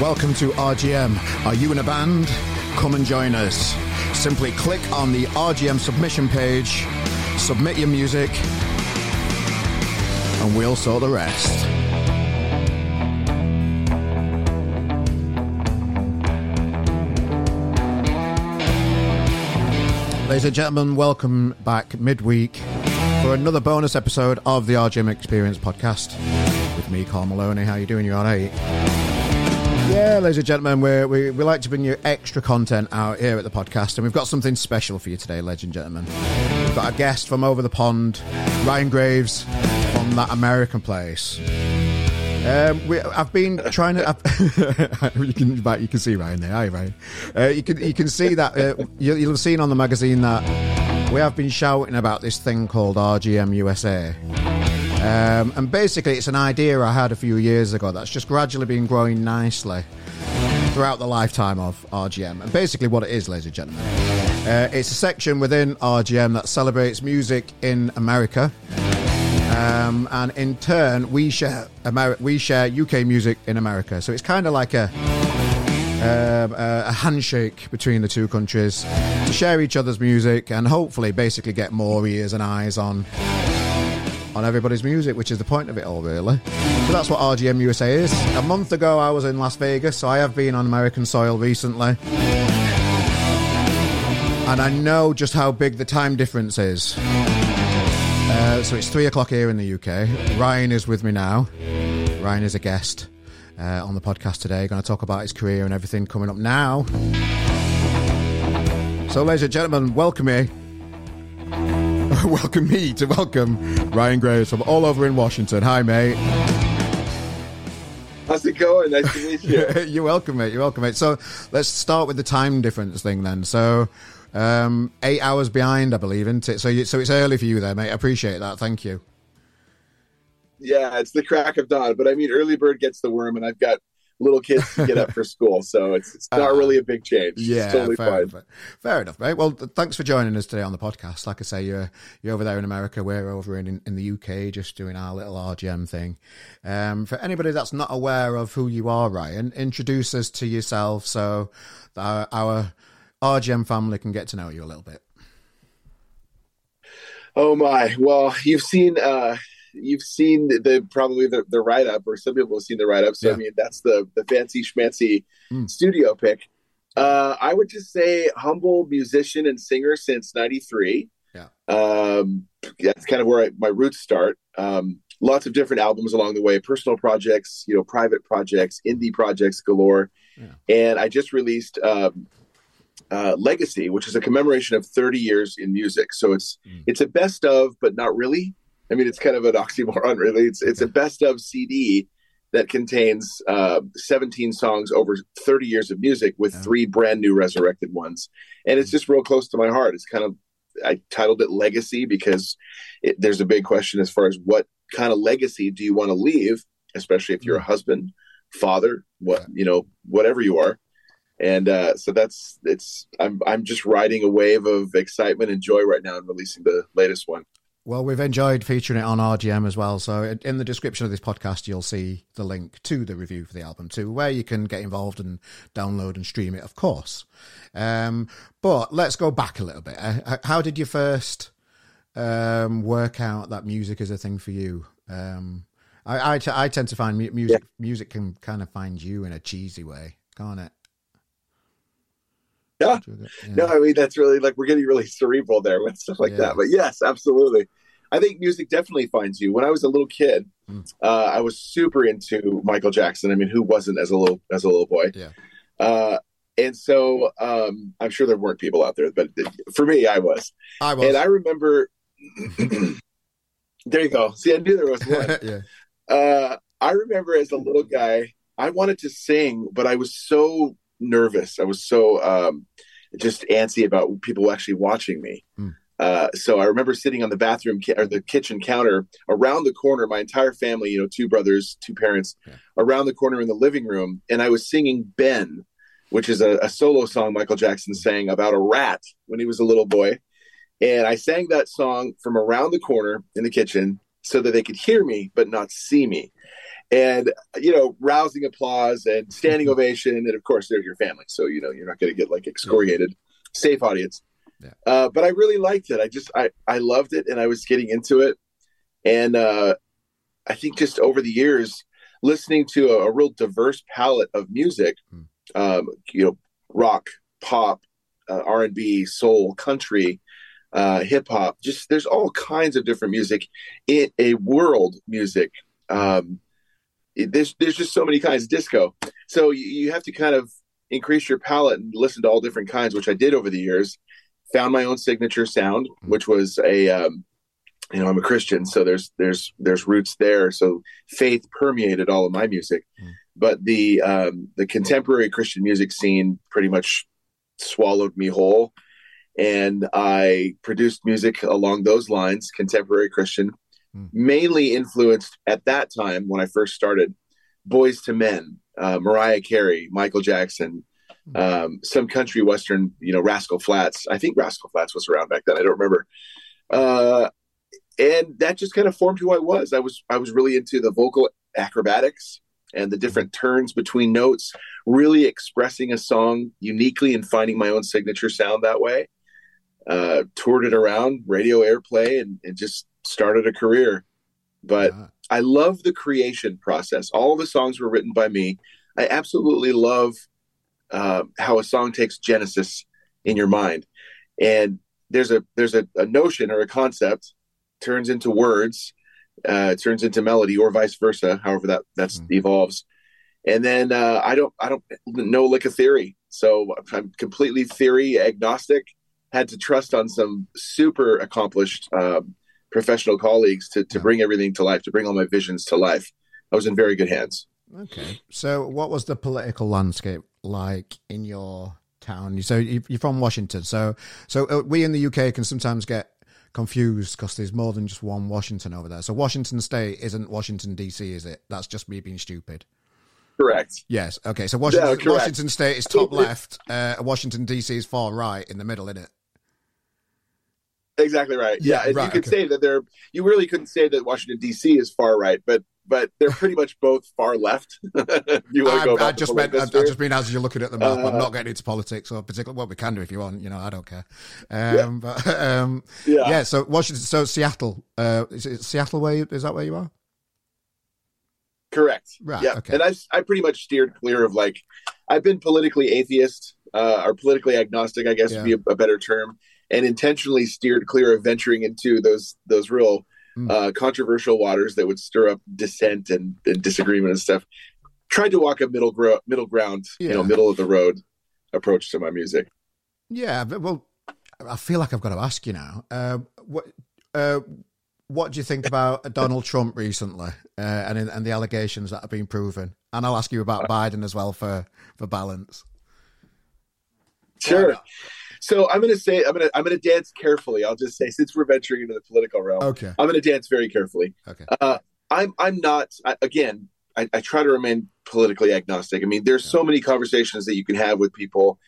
Welcome to RGM. Are you in a band? Come and join us. Simply click on the RGM submission page, submit your music, and we'll sort the rest. Ladies and gentlemen, welcome back midweek for another bonus episode of the RGM Experience podcast with me, Carl Maloney. How you doing? You are all right? Yeah, ladies and gentlemen, we we like to bring you extra content out here at the podcast, and we've got something special for you today, ladies and gentlemen. We've got a guest from over the pond, Ryan Graves from that American place. Um, we, I've been trying to. You can, you can see Ryan there. Hi, Ryan. Uh, you can you can see that uh, you, you'll have seen on the magazine that we have been shouting about this thing called RGM USA. Um, and basically, it's an idea I had a few years ago that's just gradually been growing nicely throughout the lifetime of RGM. And basically, what it is, ladies and gentlemen, uh, it's a section within RGM that celebrates music in America. Um, and in turn, we share Ameri- we share UK music in America. So it's kind of like a um, a handshake between the two countries to share each other's music and hopefully, basically, get more ears and eyes on on everybody's music, which is the point of it all, really. So that's what RGM USA is. A month ago, I was in Las Vegas, so I have been on American soil recently. And I know just how big the time difference is. Uh, so it's three o'clock here in the UK. Ryan is with me now. Ryan is a guest uh, on the podcast today, going to talk about his career and everything coming up now. So, ladies and gentlemen, welcome me welcome me to welcome Ryan Graves from all over in Washington. Hi, mate. How's it going? Nice to meet you. You're welcome, mate. You're welcome, mate. So let's start with the time difference thing then. So um, eight hours behind, I believe, isn't it? So, you, so it's early for you there, mate. I appreciate that. Thank you. Yeah, it's the crack of dawn, but I mean, early bird gets the worm, and I've got little kids to get up for school, so it's it's not uh, really a big change. Yeah, it's totally fair fine. Enough, fair enough, mate. Well, thanks for joining us today on the podcast. Like I say, you're you're over there in America, we're over in in the UK, just doing our little RGM thing. Um, for anybody that's not aware of who you are, Ryan, introduce us to yourself so our, our RGM family can get to know you a little bit. Oh my! Well, you've seen. Uh, you've seen the, probably the, the write up, or some people have seen the write up. So yeah. I mean, that's the the fancy schmancy mm. studio pick. Uh, I would just say humble musician and singer since '93. Yeah, um, that's kind of where I, my roots start. Um, lots of different albums along the way, personal projects, you know, private projects, indie projects galore. Yeah. And I just released um, uh, Legacy, which is a commemoration of 30 years in music. So it's mm. it's a best of, but not really. I mean, it's kind of an oxymoron, really. It's it's a best of CD that contains uh, 17 songs over 30 years of music with yeah. three brand new resurrected ones, and it's just real close to my heart. It's kind of I titled it Legacy because it, there's a big question as far as what kind of legacy do you want to leave, especially if you're a husband, father, what you know, whatever you are. And uh, so that's it's I'm I'm just riding a wave of excitement and joy right now and releasing the latest one. Well, we've enjoyed featuring it on RGM as well. So, in the description of this podcast, you'll see the link to the review for the album too, where you can get involved and download and stream it, of course. Um, but let's go back a little bit. Uh, how did you first um, work out that music is a thing for you? Um, I, I, t- I tend to find music yeah. music can kind of find you in a cheesy way, can't it? Yeah. yeah. No, I mean that's really like we're getting really cerebral there with stuff like yeah. that. But yes, absolutely. I think music definitely finds you. When I was a little kid, mm. uh, I was super into Michael Jackson. I mean, who wasn't as a little as a little boy? Yeah. Uh, and so um, I'm sure there weren't people out there, but for me, I was. I was. And I remember. there you go. See, I knew there was one. yeah. Uh, I remember as a little guy, I wanted to sing, but I was so nervous. I was so um, just antsy about people actually watching me. Mm. Uh, so I remember sitting on the bathroom ca- or the kitchen counter around the corner, my entire family, you know, two brothers, two parents, yeah. around the corner in the living room, and I was singing Ben, which is a, a, solo song Michael Jackson sang about a rat when he was a little boy. And I sang that song from around the corner in the kitchen so that they could hear me but not see me. and you know, rousing applause and standing ovation, and of course, they're your family, so you know you're not going to get like excoriated. Safe audience. Yeah. Uh, but I really liked it. I just I I loved it, and I was getting into it, and uh, I think just over the years, listening to a, a real diverse palette of music, Hmm. um, you know, rock, pop, uh, R and B, soul, country, uh, hip hop. Just there's all kinds of different music in a world music. Um, it- there's there's just so many kinds. Disco. So you, you have to kind of increase your palette and listen to all different kinds, which I did over the years. Found my own signature sound, which was a um, you know I'm a Christian, so there's there's there's roots there. So faith permeated all of my music, Mm. but the um, the contemporary Christian music scene pretty much swallowed me whole, and I produced music along those lines, contemporary Christian, Mm. mainly influenced at that time when I first started, Boyz II Men, uh, Mariah Carey, Michael Jackson. Um, some country western, you know, Rascal Flatts. I think Rascal Flatts was around back then. I don't remember. Uh, and that just kind of formed who I was. I was I was really into the vocal acrobatics and the different turns between notes, really expressing a song uniquely and finding my own signature sound that way. Uh, toured it around, radio airplay, and, and just started a career. But Ah, I love the creation process. All the songs were written by me. I absolutely love uh, how a song takes genesis in your mind, and there's a there's a, a notion or a concept turns into words, uh, turns into melody, or vice versa. However that that's Mm. evolves, and then uh, I don't I don't know lick a theory, so I'm completely theory agnostic. Had to trust on some super accomplished um, professional colleagues to to Yeah. bring everything to life, to bring all my visions to life. I was in very good hands. Okay. So, what was the political landscape like in your town? So, you- you're from Washington. So, so uh, we in the UK can sometimes get confused because there's more than just one Washington over there. So, Washington State isn't Washington DC, is it? That's just me being stupid. Correct. Yes. Okay. So, Washington, correct. Washington State is top left. Uh, Washington DC is far right in the middle, isn't it? Exactly right. Yeah, Yeah, right, you could okay. say that they're. You really couldn't say that Washington D.C. is far right, but but they're pretty much both far left. you want to go I, I just meant, I, I just mean as you're looking at the map. I'm Uh, not getting into politics or particular. Well, we can do if you want. You know, I don't care. Um, but um, yeah. yeah. So Washington. So Seattle. Uh, is it Seattle? Where you, is that where you are? correct. Right, Yeah, okay. and I I pretty much steered clear of like I've been politically atheist uh, or politically agnostic, I guess would be a, a better term, and intentionally steered clear of venturing into those those real Mm. uh, controversial waters that would stir up dissent and, and disagreement and stuff. Tried to walk a middle gro- middle ground, you know, middle of the road approach to my music. Yeah. But, well, I feel like I've got to ask you now. Uh, what uh, What do you think about Donald Trump recently uh, and and the allegations that have been proven? And I'll ask you about Biden as well for for balance. Sure. So I'm going to say I'm going to I'm going to dance carefully. I'll just say since we're venturing into the political realm, Okay. I'm going to dance very carefully. Okay. Uh, I'm I'm not I, again. I, I try to remain politically agnostic. I mean, there's so many conversations that you can have with people.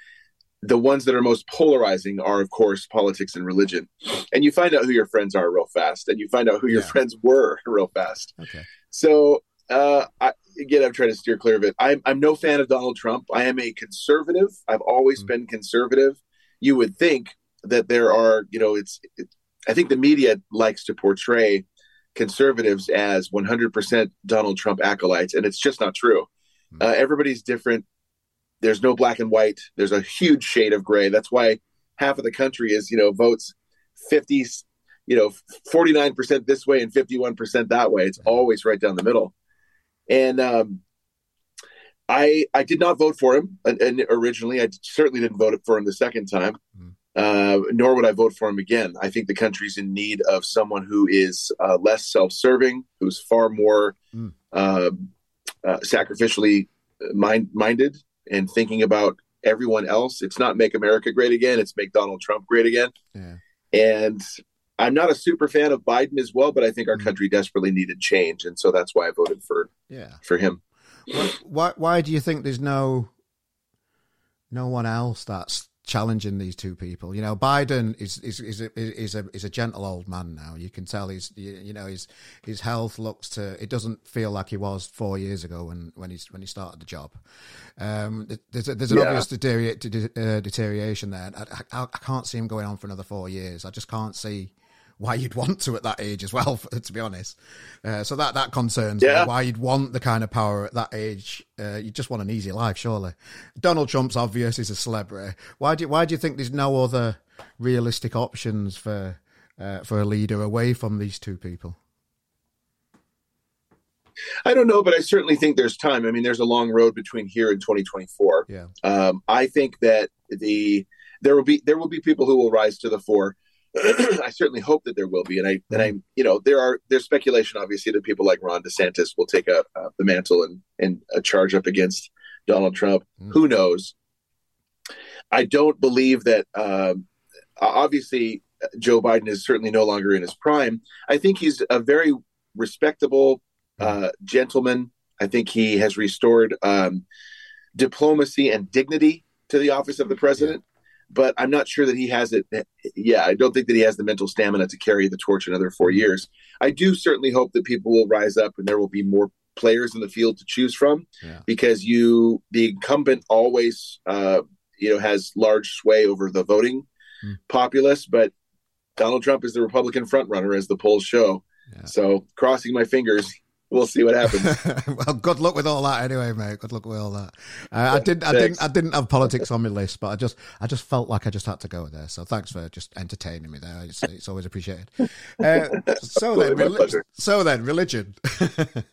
The ones that are most polarizing are, of course, politics and religion, and you find out who your friends are real fast, and you find out who your Yeah. friends were real fast. Okay. So uh, I, again, I'm trying to steer clear of it. I'm, I'm no fan of Donald Trump. I am a conservative. I've always Mm. been conservative. You would think that there are, you know, it's. It, I think the media likes to portray conservatives as 100% Donald Trump acolytes, and it's just not true. Mm. Uh, everybody's different. There's no black and white. There's a huge shade of gray. That's why half of the country is, you know, votes 50, you know, 49% this way and 51% that way. It's always right down the middle. And um, I I did not vote for him and, and originally. I certainly didn't vote for him the second time. Mm. Uh, nor would I vote for him again. I think the country's in need of someone who is uh, less self-serving, who's far more Mm. uh, uh, sacrificially mind minded and thinking about everyone else. It's not make America great again; it's make Donald Trump great again. Yeah. And I'm not a super fan of Biden as well, but I think our Mm. country desperately needed change, and so that's why I voted for Yeah. for him. Why, why? Why do you think there's no no one else that's challenging these two people. You know, Biden is is is a, is a is a gentle old man now. You can tell he's you know his his health looks to it doesn't feel like he was four years ago when when he's when he started the job. Um, there's a, there's an yeah. obvious uh, deterioration there. I, I, I can't see him going on for another four years. I just can't see why you'd want to at that age as well, to be honest. Uh, so that that concerns yeah. Why you'd want the kind of power at that age? Uh, you just want an easy life, surely. Donald Trump's obvious; he's a celebrity. Why do you, why do you think there's no other realistic options for uh, for a leader away from these two people? I don't know, but I certainly think there's time. I mean, there's a long road between here and 2024. Yeah. Um, I think that the there will be there will be people who will rise to the fore. I certainly hope that there will be, and I and I you know there are there's speculation obviously that people like Ron DeSantis will take up uh, the mantle and and a charge up against Donald Trump. Mm. Who knows? I don't believe that. Um, obviously, Joe Biden is certainly no longer in his prime. I think he's a very respectable hmm. uh, gentleman. I think he has restored um, diplomacy and dignity to the office of the president but I'm not sure that he has it. Yeah, I don't think that he has the mental stamina to carry the torch another four years. I do certainly hope that people will rise up and there will be more players in the field to choose from yeah. because you, the incumbent, always, uh, you know, has large sway over the voting hmm. populace, but Donald Trump is the Republican frontrunner, as the polls show. Yeah. So, crossing my fingers, we'll see what happens. well, good luck with all that, anyway, mate. Good luck with all that. Uh, I didn't, I didn't, I didn't have politics on my list, but I just, I just felt like I just had to go there. So thanks for just entertaining me there. It's, it's always appreciated. Uh, so then, so then, religion.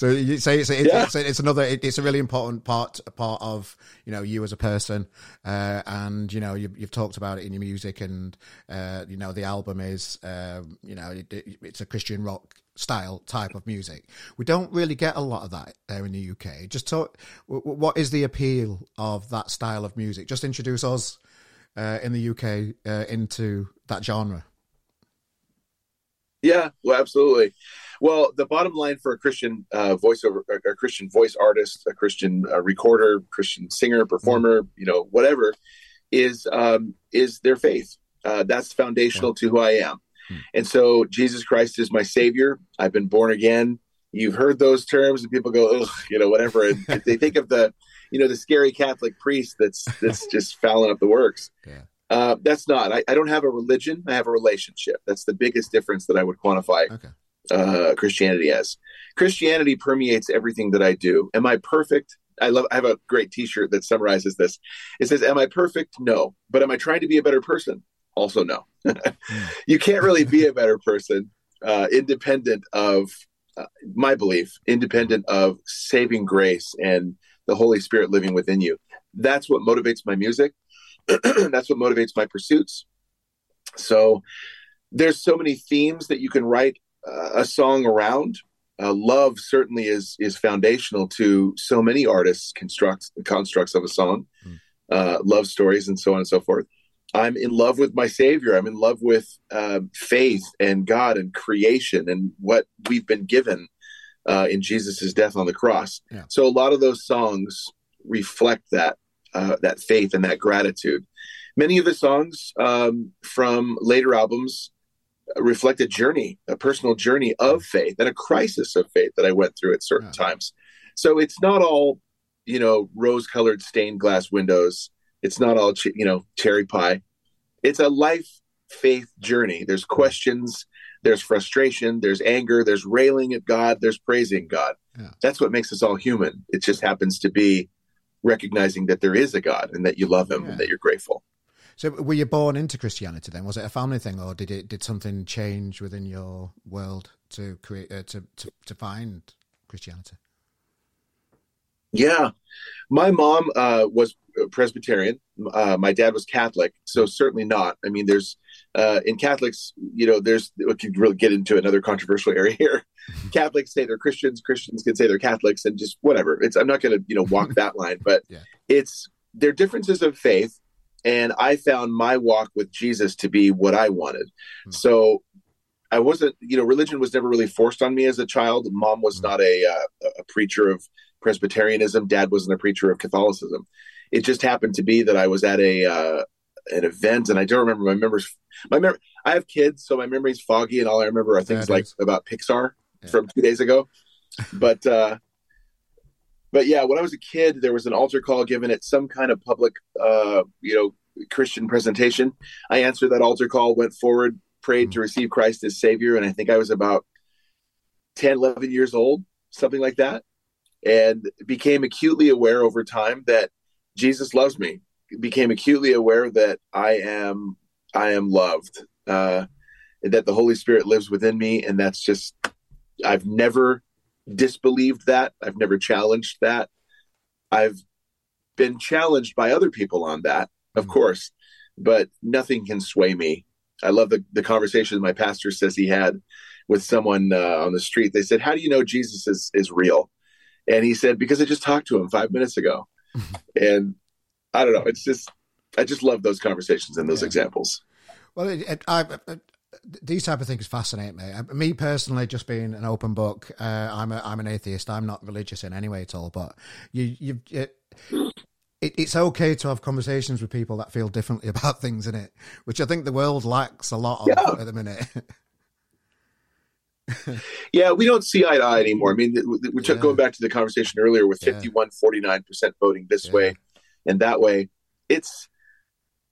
So you say it's, yeah. it's, it's, another it's a really important part part of you know you as a person, uh, and you know you, have talked about it in your music, and uh, you know the album is um, you know it, it's a Christian rock style type of music. We don't really get a lot of that there in the UK. Just talk. What is the appeal of that style of music? Just introduce us uh, in the UK uh, into that genre. Yeah, well, absolutely. Well, the bottom line for a Christian uh, voiceover, a Christian voice artist, a Christian uh, recorder, Christian singer, performer, mm-hmm. you know, whatever, is um, is their faith. Uh, that's foundational to who I am. Mm-hmm. And so, Jesus Christ is my Savior. I've been born again. You've heard those terms, and people go, Ugh, you know, whatever. And they think of the, you know, the scary Catholic priest that's that's just fouling up the works. Yeah. Uh, that's not. I, I, don't have a religion. I have a relationship. That's the biggest difference that I would quantify okay uh, Christianity as. Christianity permeates everything that I do. Am I perfect? I love. I have a great T-shirt that summarizes this. It says, "Am I perfect? No, but am I trying to be a better person? Also, no. you can't really be a better person uh, independent of uh, my belief, independent of saving grace and the Holy Spirit living within you. That's what motivates my music. That's what motivates my pursuits. So there's so many themes that you can write a song around. Uh, love certainly is is foundational to so many artists construct the constructs of a song, mm. uh, love stories, and so on and so forth. I'm in love with my Savior. I'm in love with uh, faith and God and creation and what we've been given uh, in Jesus' death on the cross. Yeah. So a lot of those songs reflect that uh, that faith and that gratitude. Many of the songs um, from later albums reflect a journey, a personal journey of faith and a crisis of faith that I went through at certain yeah. times. So it's not all, you know, rose colored stained glass windows. It's not all, you know, cherry pie. It's a life faith journey. There's questions, there's frustration, there's anger, there's railing at God, there's praising God. Yeah. That's what makes us all human. It just happens to be recognizing that there is a God and that you love him yeah. and that you're grateful. So, were you born into Christianity then? Was it a family thing, or did it did something change within your world to create uh, to, to to find Christianity? Yeah, my mom uh, was Presbyterian. Uh, my dad was Catholic, so certainly not. I mean, there's uh, in Catholics, you know, there's we can really get into another controversial area here. Catholics say they're Christians, Christians can say they're Catholics, and just whatever. It's I'm not going to you know walk that line, but yeah. it's they're differences of faith and I found my walk with Jesus to be what I wanted. Hmm. So I wasn't, you know, religion was never really forced on me as a child. Mom was hmm. not a uh, a preacher of Presbyterianism. Dad wasn't a preacher of Catholicism. It just happened to be that I was at a uh, an event, and I don't remember my members. My mem- I have kids, so my memory's foggy, and all I remember are things like about Pixar yeah. from two days ago. but uh, but yeah, when I was a kid, there was an altar call given at some kind of public, uh, you know, Christian presentation. I answered that altar call, went forward, prayed mm-hmm. to receive Christ as Savior, and I think I was about 10, 11 years old, something like that, and became acutely aware over time that Jesus loves me. Became acutely aware that I am I am loved, uh, that the Holy Spirit lives within me, and that's just I've never disbelieved that. I've never challenged that. I've been challenged by other people on that, of mm-hmm. course, but nothing can sway me. I love the, the conversation my pastor says he had with someone uh, on the street. They said, How do you know Jesus is, is real? And he said, Because I just talked to him five minutes ago. and I don't know. It's just, I just love those conversations and those yeah. examples. Well, it, it, I, these type of things fascinate me. Me personally, just being an open book, uh, I'm a, I'm an atheist. I'm not religious in any way at all. But you you it, it, it's okay to have conversations with people that feel differently about things in it, which I think the world lacks a lot of yeah. at the minute. yeah, we don't see eye to eye anymore. I mean, we're yeah. going back to the conversation earlier with 51, 49% voting this yeah. way and that way. It's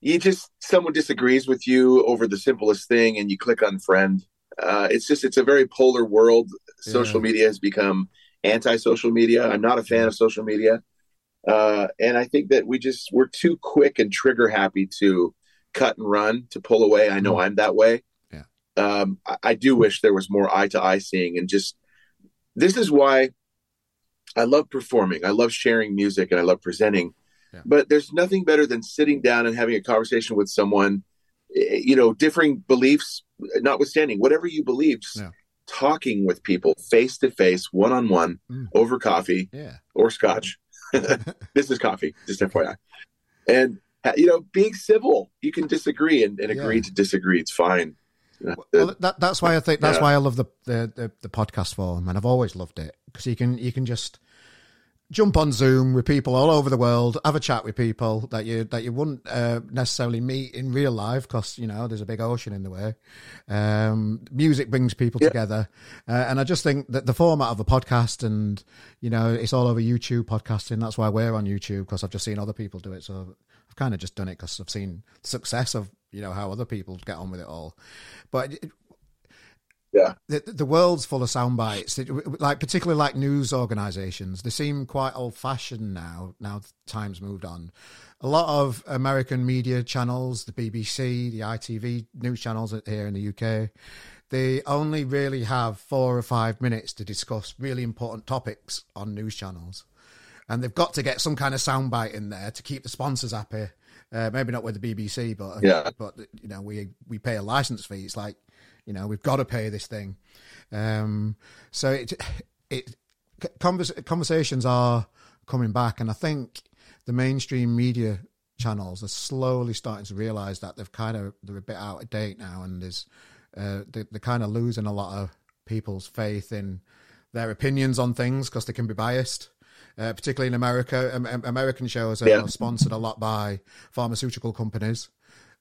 you just someone disagrees with you over the simplest thing and you click on friend uh, it's just it's a very polar world social yeah. media has become anti-social media i'm not a fan of social media uh, and i think that we just we're too quick and trigger happy to cut and run to pull away i know mm. i'm that way yeah. Um, I, I do wish there was more eye to eye seeing and just this is why i love performing i love sharing music and i love presenting but there's nothing better than sitting down and having a conversation with someone, eh, you know, differing beliefs notwithstanding, whatever you believe, yeah. talking with people face to face, one on one, over coffee yeah. or scotch. this is coffee, just FYI. And, you know, being civil, you can disagree and, and agree yeah. to disagree. It's fine. Well, that, that's why I think that's yeah. why I love the, the, the the podcast form, and I've always loved it because you can you can just jump on Zoom with people all over the world, have a chat with people that you that you wouldn't uh, necessarily meet in real life because you know there's a big ocean in the way. Um, music brings people yeah. together, uh, and I just think that the format of a podcast and you know it's all over YouTube podcasting. That's why we're on YouTube because I've just seen other people do it. So I've kind of just done it because I've seen success of you know how other people get on with it all. But it, yeah. The, the world's full of sound bites. Like particularly like news organizations. They seem quite old fashioned now now times moved on. A lot of american media channels the bbc the itv news channels here in the uk they only really have four or five minutes to discuss really important topics on news channels. And they've got to get some kind of soundbite in there to keep the sponsors happy. Uh, maybe not with the BBC, but yeah. but you know we we pay a license fee. It's like you know, we've got to pay this thing. Um, so it, it convers- conversations are coming back, and I think the mainstream media channels are slowly starting to realize that they've kind of they're a bit out of date now, and there's uh, they, are kind of losing a lot of people's faith in their opinions on things because they can be biased. Uh, particularly in America, um, American shows are yeah. sponsored a lot by pharmaceutical companies,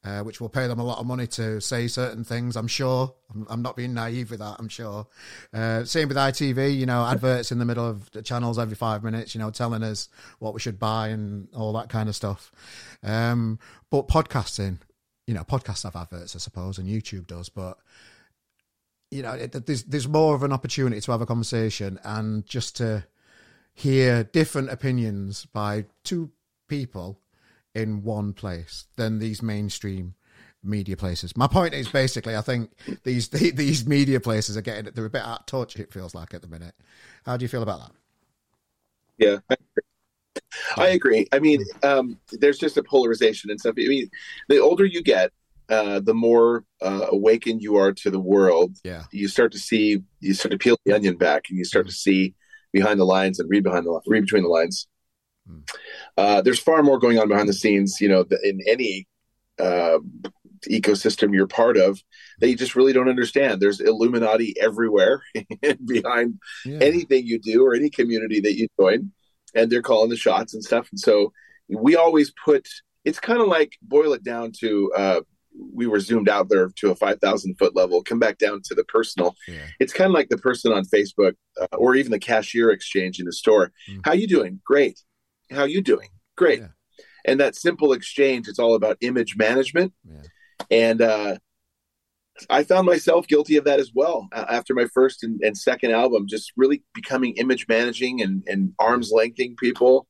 uh, which will pay them a lot of money to say certain things. I'm sure. I'm, I'm not being naive with that. I'm sure. Uh, same with ITV. You know, adverts in the middle of the channels every five minutes. You know, telling us what we should buy and all that kind of stuff. Um, but podcasting, you know, podcasts have adverts, I suppose, and YouTube does, but. You know, it, there's there's more of an opportunity to have a conversation and just to hear different opinions by two people in one place than these mainstream media places. My point is basically, I think these these media places are getting they're a bit out of touch. It feels like at the minute. How do you feel about that? Yeah, I agree. I mean, um, there's just a polarization and stuff. I mean, the older you get, uh, the more uh, awakened you are to the world. Yeah, you start to see, you start to peel the onion back, and you start to see behind the lines and read behind the read between the lines. Uh, there's far more going on behind the scenes, you know, in any uh, ecosystem you're part of that you just really don't understand. There's Illuminati everywhere behind yeah. anything you do or any community that you join. and they're calling the shots and stuff. And so we always put. It's kind of like boil it down to. Uh, we were zoomed out there to a 5000 foot level come back down to the personal yeah. it's kind of like the person on facebook uh, or even the cashier exchange in the store mm. how you doing great how you doing great yeah. and that simple exchange it's all about image management yeah. and uh, I found myself guilty of that as well after my first and, and second album, just really becoming image managing and, and arms lengthing people.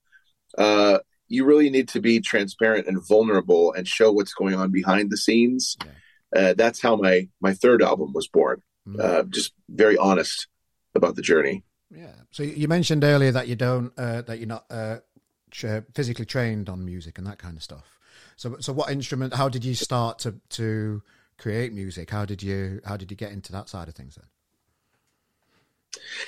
Uh, you really need to be transparent and vulnerable and show what's going on behind the scenes. Yeah. Uh, that's how my my third album was born. Mm. Uh, just very honest about the journey. Yeah. So you mentioned earlier that you don't uh, that you're not uh, physically trained on music and that kind of stuff. So so what instrument? How did you start to to create music? How did you how did you get into that side of things then?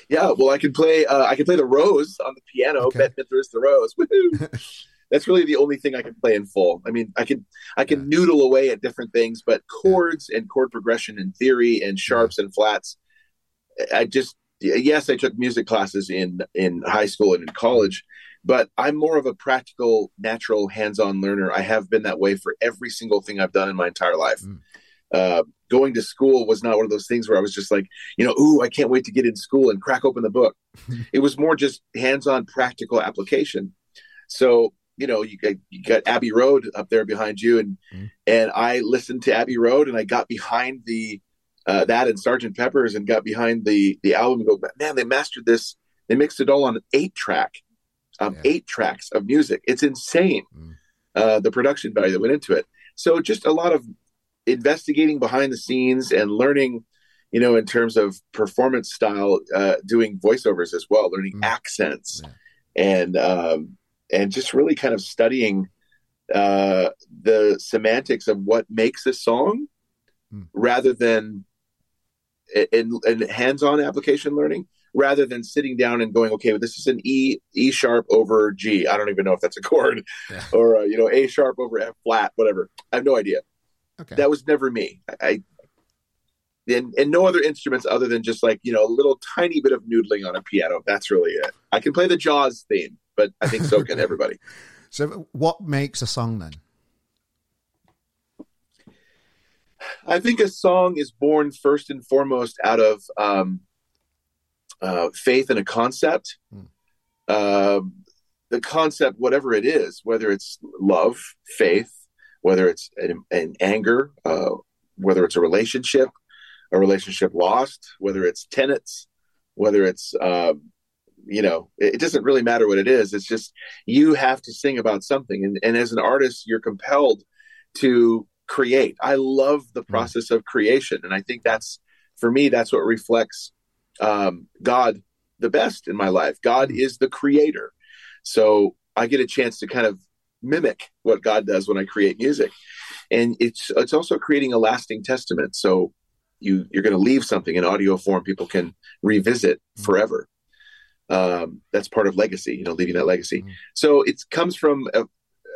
Yeah, well, I can play. Uh, I can play the rose on the piano. Okay. Bette Midler's the rose. That's really the only thing I can play in full. I mean, I can I can yeah. noodle away at different things, but chords yeah. and chord progression and theory and sharps yeah. and flats. I just yes, I took music classes in in high school and in college, but I'm more of a practical, natural, hands-on learner. I have been that way for every single thing I've done in my entire life. Mm uh, going to school was not one of those things where I was just like, you know, ooh, I can't wait to get in school and crack open the book. it was more just hands-on practical application. So, you know, you got, you got Abbey Road up there behind you, and mm-hmm. and I listened to Abbey Road, and I got behind the uh, that and Sergeant Pepper's, and got behind the the album. And go, man, they mastered this. They mixed it all on an eight track, um, yeah. eight tracks of music. It's insane. Mm. Uh, the production value that went into it. So just a lot of investigating behind the scenes and learning you know in terms of performance style uh, doing voiceovers as well learning mm. accents yeah. and um, and just really kind of studying uh, the semantics of what makes a song mm. rather than in, in hands-on application learning rather than sitting down and going okay well, this is an e e sharp over g i don't even know if that's a chord yeah. or uh, you know a sharp over f flat whatever i have no idea Okay. That was never me. I, and, and no other instruments other than just like you know a little tiny bit of noodling on a piano. That's really it. I can play the Jaws theme, but I think so can everybody. So, what makes a song then? I think a song is born first and foremost out of um, uh, faith in a concept. Uh, the concept, whatever it is, whether it's love, faith, whether it's an, an anger, uh, whether it's a relationship, a relationship lost, whether it's tenants, whether it's, um, you know, it, it, doesn't really matter what it is. It's just you have to sing about something. And, and as an artist, you're compelled to create. I love the hmm. process of creation. And I think that's, for me, that's what reflects um, God the best in my life. God hmm. is the creator. So I get a chance to kind of mimic what God does when I create music. And it's it's also creating a lasting testament. So you you're going to leave something in audio form people can revisit mm-hmm. forever. Um, that's part of legacy, you know, leaving that legacy. Mm-hmm. So it comes from a,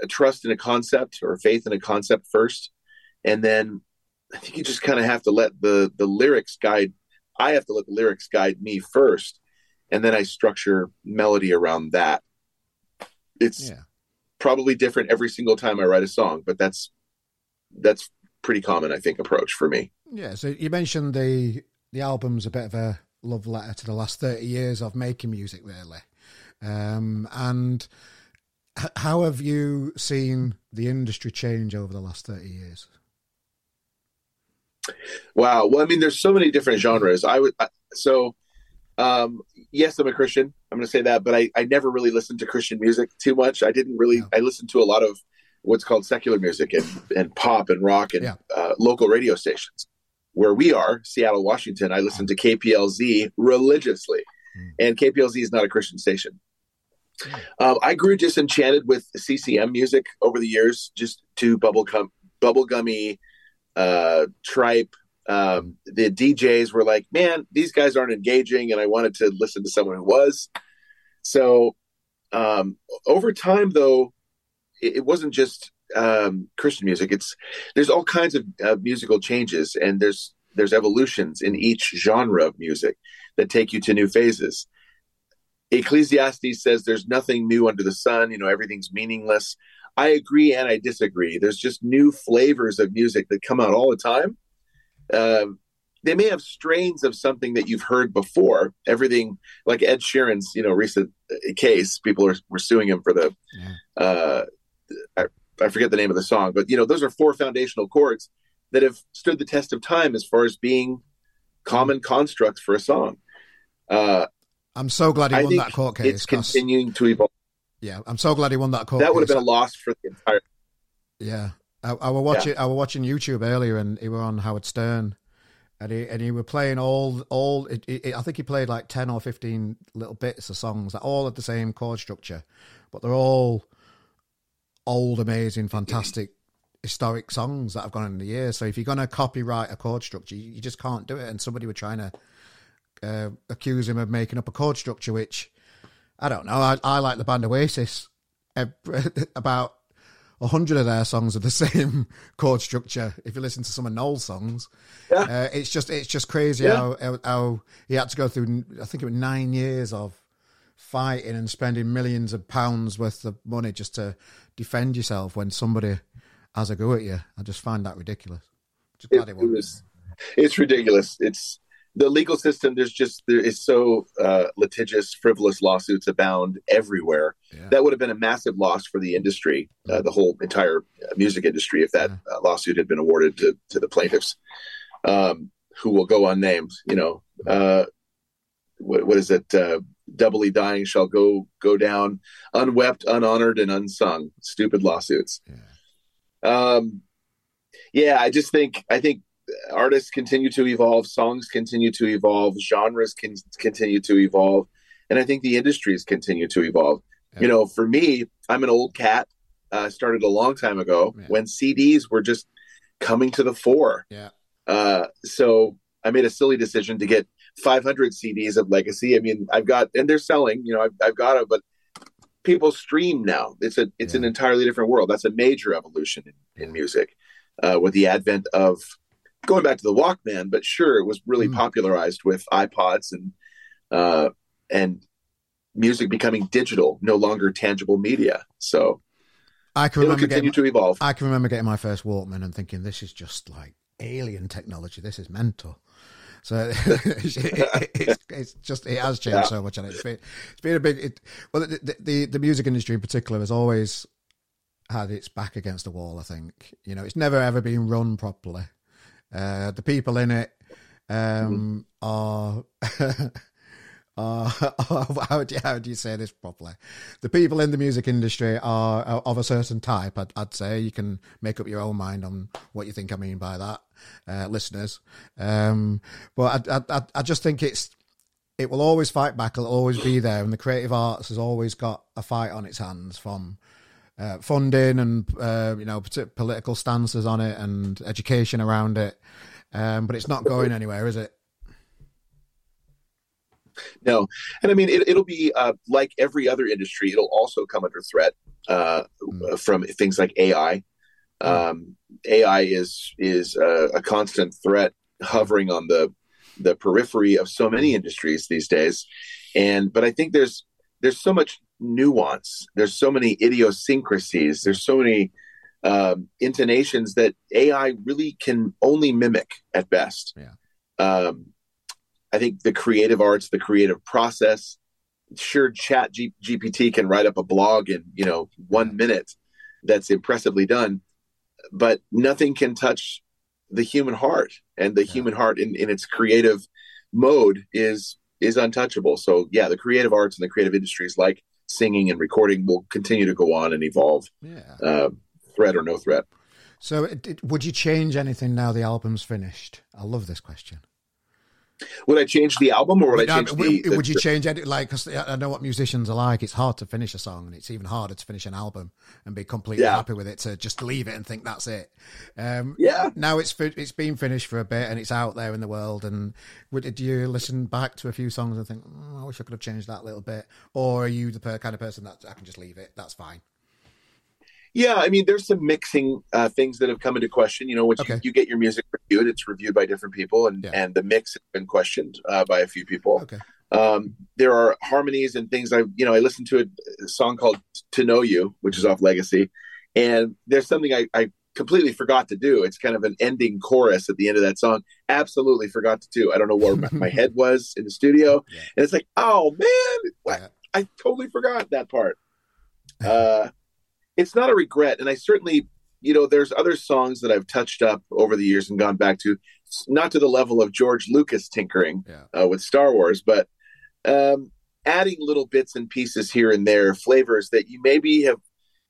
a trust in a concept or faith in a concept first, and then I think you just kind of have to let the the lyrics guide. I have to let the lyrics guide me first, and then I structure melody around that. It's yeah probably different every single time I write a song, but that's that's pretty common, I think, approach for me. Yeah. So you mentioned the the album's a bit of a love letter to the last thirty years of making music, really. Um, and h- how have you seen the industry change over the last thirty years? Wow. Well, I mean, there's so many different genres. I would so um, yes, I'm a Christian. I'm going to say that, but I, I never really listened to Christian music too much. I didn't really. Yeah. I listened to a lot of what's called secular music and, and pop and rock and yeah. uh, local radio stations. Where we are, Seattle, Washington, I listen to KPLZ religiously, mm. and KPLZ is not a Christian station. Mm. Um, I grew disenchanted with CCM music over the years, just to bubblegum, bubblegummy, uh, tripe, um, the DJs were like, man, these guys aren't engaging. And I wanted to listen to someone who was. So um, over time, though, it, it wasn't just um, Christian music. It's there's all kinds of uh, musical changes, and there's there's evolutions in each genre of music that take you to new phases. Ecclesiastes says there's nothing new under the sun. You know, everything's meaningless. I agree and I disagree. There's just new flavors of music that come out all the time. Um, they may have strains of something that you've heard before. Everything like Ed Sheeran's, you know, recent case, people are were suing him for the, yeah. uh, I, I, forget the name of the song, but you know, those are four foundational chords that have stood the test of time as far as being common constructs for a song. Uh, I'm so glad he I won that court case. It's continuing to evolve. Yeah, I'm so glad he won that court. That would have been a loss for the entire. Yeah, I, I was watching. Yeah. I was watching YouTube earlier, and he were on Howard Stern, and he and he were playing all all. It, it, I think he played like ten or fifteen little bits of songs that all had the same chord structure, but they're all old, amazing, fantastic, historic songs that have gone in the years. So if you're going to copyright a chord structure, you, you, just can't do it. And somebody were trying to uh, accuse him of making up a chord structure, which I don't know. I, I like the band Oasis. About a hundred of their songs are the same chord structure. If you listen to some of Noel's songs, yeah. Uh, it's just it's just crazy yeah. how, how, how he had to go through. I think it was nine years of fighting and spending millions of pounds worth of money just to defend yourself when somebody has a go at you. I just find that ridiculous. Just it, it was, it's ridiculous. It's the legal system there's just there is so uh, litigious frivolous lawsuits abound everywhere yeah. that would have been a massive loss for the industry uh, the whole entire uh, music industry if that yeah. uh, lawsuit had been awarded to, to the plaintiffs um, who will go unnamed you know uh, what, what is it uh, doubly dying shall go go down unwept unhonored and unsung stupid lawsuits yeah. um yeah i just think i think artists continue to evolve, songs continue to evolve, genres can continue to evolve, and I think the industries continue to evolve. Yeah. You know, for me, I'm an old cat. Uh, started a long time ago yeah. when CDs were just coming to the fore. Yeah. Uh, so I made a silly decision to get 500 CDs of Legacy. I mean, I've got, and they're selling. You know, I've, I've got it, but people stream now. It's a, it's yeah. an entirely different world. That's a major evolution in, in music uh, with the advent of going back to the Walkman, but sure, it was really mm. popularized with iPods and uh, and music becoming digital, no longer tangible media. So I can remember continue getting, to evolve. I can remember getting my first Walkman and thinking, this is just like alien technology. This is mental. So it, it, it's, it's, just it has changed yeah. so much, and it's been it's been a big. It, well, the, the the music industry in particular has always had its back against the wall. I think you know it's never ever been run properly. Uh, the people in it um, mm. are. Uh, how, do you, how do you say this properly? The people in the music industry are, are of a certain type. I'd, I'd, say you can make up your own mind on what you think I mean by that, uh, listeners. Um, but I, I, I just think it's it will always fight back. It'll always be there, and the creative arts has always got a fight on its hands from uh, funding and uh, you know political stances on it and education around it. Um, but it's not going anywhere, is it? No, and I mean it, will be uh, like every other industry. It'll also come under threat uh, mm. from things like AI. Hmm. Um, AI is is a, a, constant threat hovering on the the periphery of so many industries these days. And but I think there's there's so much nuance. There's so many idiosyncrasies. There's so many um, intonations that AI really can only mimic at best. Yeah. Um, I think the creative arts, the creative process. Sure, Chat G- GPT can write up a blog in you know one minute. That's impressively done, but nothing can touch the human heart, and the yeah. human heart in, in its creative mode is is untouchable. So yeah, the creative arts and the creative industries like singing and recording will continue to go on and evolve. Yeah. Uh, threat or no threat. So, it, it, would you change anything now the album's finished? I love this question. Would I change the album, or would, I change would, the, Would you change it? Like, because I know what musicians are like. It's hard to finish a song, and it's even harder to finish an album and be completely yeah. happy with it. To just leave it and think that's it. Um, yeah. Now it's it's been finished for a bit, and it's out there in the world. And would, did you listen back to a few songs and think, oh, I wish I could have changed that a little bit? Or are you the kind of person that I can just leave it? That's fine. Yeah, I mean, there's some mixing uh, things that have come into question. You know, once okay. you, you, get your music reviewed, it's reviewed by different people, and yeah. and the mix has been questioned uh, by a few people. Okay. Um, there are harmonies and things. I you know I listened to a, a, song called "To Know You," which is off Legacy, and there's something I, I completely forgot to do. It's kind of an ending chorus at the end of that song. Absolutely forgot to do. I don't know where my, my head was in the studio, yeah. and it's like, oh man, yeah. I totally forgot that part. Uh, it's not a regret, and I certainly, you know, there's other songs that I've touched up over the years and gone back to, not to the level of George Lucas tinkering yeah. uh, with Star Wars, but um, adding little bits and pieces here and there, flavors that you maybe have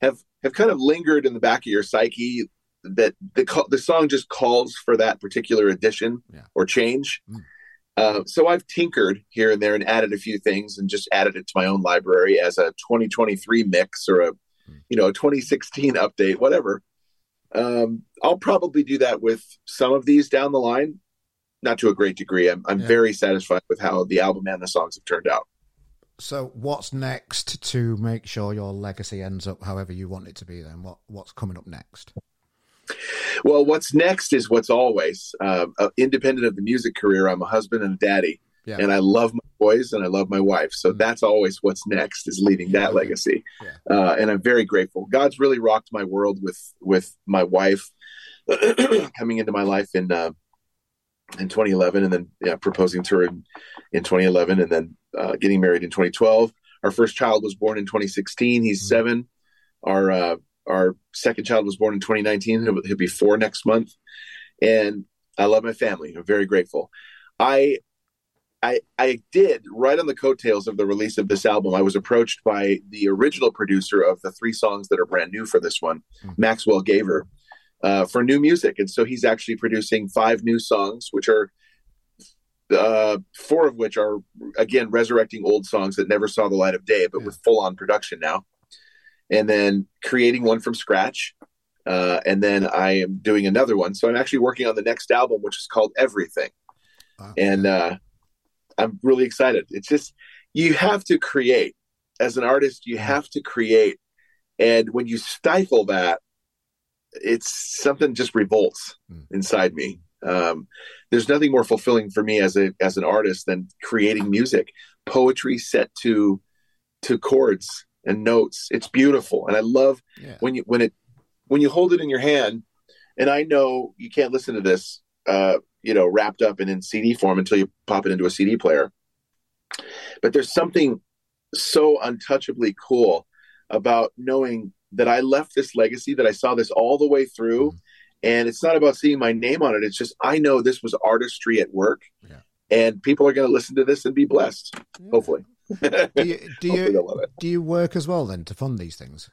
have have kind of lingered in the back of your psyche that the the song just calls for that particular addition yeah. or change. Mm. Uh, so I've tinkered here and there and added a few things and just added it to my own library as a 2023 mix or a. you know a 2016 update, whatever. Um, I'll probably do that with some of these down the line, not to a great degree. I'm I'm yeah. very satisfied with how the album and the songs have turned out. So, what's next to make sure your legacy ends up however you want it to be? Then, what what's coming up next? Well, what's next is what's always uh, uh, independent of the music career. I'm a husband and a daddy, yeah. and I love my boys and I love my wife. So mm-hmm. that's always what's next is leaving that okay. legacy, yeah. uh, and I'm very grateful. God's really rocked my world with with my wife coming into my life in uh, in 2011, and then yeah, proposing to her in, in 2011, and then uh, getting married in 2012. Our first child was born in 2016. He's mm-hmm. seven. Our uh, our second child was born in 2019. He'll, he'll be four next month, and I love my family. I'm very grateful. I I, I did right on the coattails of the release of this album. I was approached by the original producer of the three songs that are brand new for this one, mm-hmm. Maxwell Gaver, uh, for new music, and so he's actually producing five new songs, which are uh, four of which are again resurrecting old songs that never saw the light of day, but yeah. with full on production now. And then creating one from scratch. Uh, and then I am doing another one. So I'm actually working on the next album, which is called Everything. And uh, I'm really excited. It's just, you have to create. As an artist, you have to create. And when you stifle that, it's something just revolts mm. inside me. Um, there's nothing more fulfilling for me as a as an artist than creating music, poetry set to to chords and notes. It's beautiful, and I love yeah. when you when it when you hold it in your hand. And I know you can't listen to this, uh, you know, wrapped up and in CD form until you pop it into a CD player. But there's something so untouchably cool about knowing that I left this legacy, that I saw this all the way through, mm and it's not about seeing my name on it. It's just I know this was artistry at work, yeah. and people are going to listen to this and be blessed. Yeah. Hopefully. do you do you, do you work as well then to fund these things?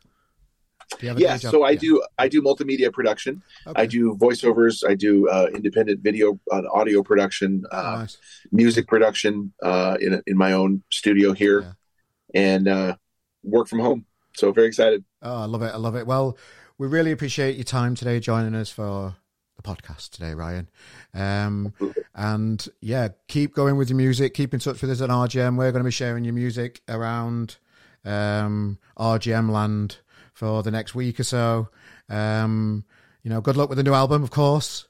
Yeah, so I yeah. do I do multimedia production. Okay. I do voiceovers. I do uh, independent video, uh, audio production, oh, uh, nice. music production uh, in in my own studio here, yeah. and uh, work from home. So very excited. Oh, I love it! I love it. Well, we really appreciate your time today joining us for the podcast today, Ryan. Um, and yeah, keep going with your music. Keep in touch with us at RGM. We're going to be sharing your music around um, RGM land for the next week or so. Um, you know, good luck with the new album, of course.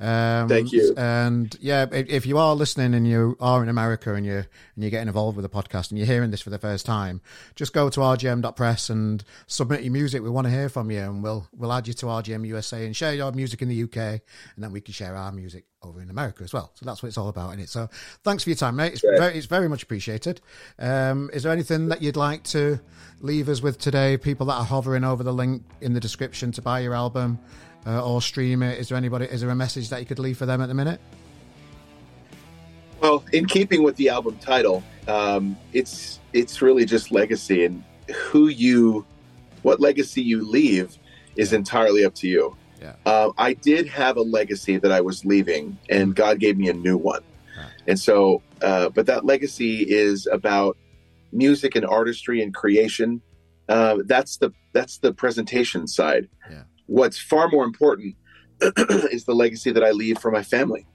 Um, Thank you. And yeah, if you are listening and you are in America and you're and you're getting involved with the podcast and you're hearing this for the first time, just go to rgm.press and submit your music. We want to hear from you, and we'll we'll add you to RGM USA and share your music in the UK, and then we can share our music over in America as well. So that's what it's all about in it. So thanks for your time, mate. It's very, it's very much appreciated. Um, is there anything that you'd like to leave us with today? People that are hovering over the link in the description to buy your album uh, or stream it? Is there anybody? Is there a message that you could leave for them at the minute? Well, in keeping with the album title, um, it's it's really just legacy, and who you, what legacy you leave, is entirely up to you. Yeah. Uh, I did have a legacy that I was leaving, and God gave me a new one. And so, uh, but that legacy is about music and artistry and creation. Uh, that's the that's the presentation side. Yeah. What's far more important is the legacy that I leave for my family,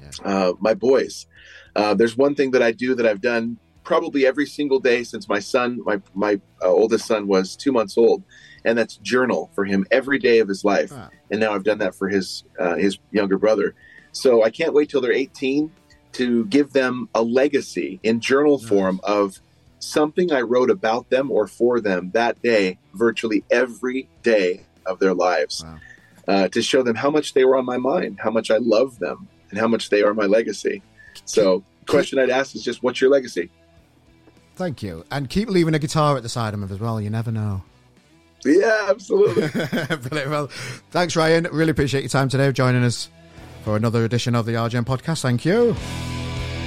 yeah. uh, my boys. Uh, there's one thing that I do that I've done probably every single day since my son, my my uh, oldest son, was two months old, and that's journal for him every day of his life. And now I've done that for his uh, his younger brother. So I can't wait till they're 18 to give them a legacy in journal form of something I wrote about them or for them that day, virtually every day of their lives, wow. uh, to show them how much they were on my mind, how much I love them, and how much they are my legacy. So, question I'd ask is just, what's your legacy? Thank you, and keep leaving a guitar at the side of them as well. You never know. Yeah, absolutely. Brilliant. Well, thanks, Ryan. Really appreciate your time today, of joining us for another edition of the RGM podcast. Thank you.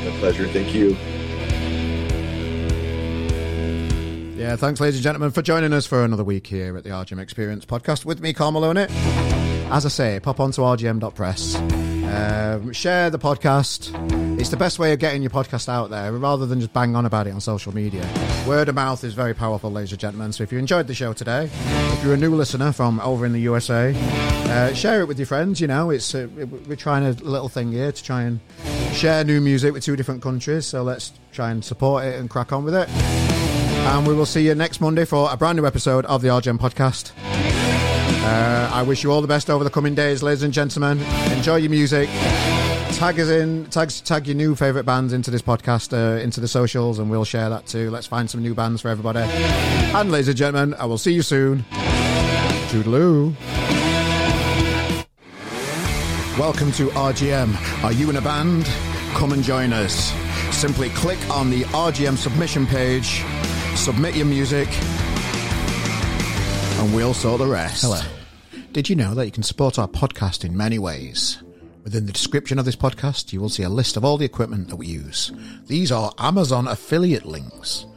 My pleasure. Thank you. Yeah, thanks, ladies and gentlemen, for joining us for another week here at the RGM Experience podcast with me, Carl Maloney. As I say, pop onto rgm.press. Um, share the podcast. It's the best way of getting your podcast out there rather than just bang on about it on social media. Word of mouth is very powerful, ladies and gentlemen. So if you enjoyed the show today, if you're a new listener from over in the USA, uh, share it with your friends. You know, it's uh, we're trying a little thing here to try and share new music with two different countries. So let's try and support it and crack on with it. And we will see you next Monday for a brand new episode of the RGM podcast. Uh, I wish you all the best over the coming days, ladies and gentlemen. Enjoy your music. Tag us in, tag, tag your new favourite bands into this podcast, uh, into the socials, and we'll share that too. Let's find some new bands for everybody. And ladies and gentlemen, I will see you soon. Toodaloo. Welcome to RGM. Are you in a band? Come and join us. Simply click on the RGM submission page submit your music, and we'll sort the rest. Hello. Did you know that you can support our podcast in many ways? Within the description of this podcast, you will see a list of all the equipment that we use. These are Amazon affiliate links.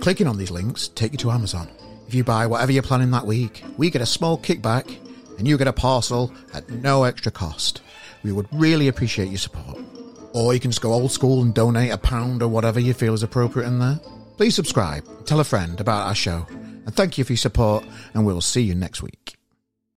Clicking on these links take you to Amazon. If you buy whatever you're planning that week, we get a small kickback and you get a parcel at no extra cost. We would really appreciate your support. Or you can just go old school and donate a pound or whatever you feel is appropriate in there. Please subscribe, tell a friend about our show, and thank you for your support, and we'll see you next week.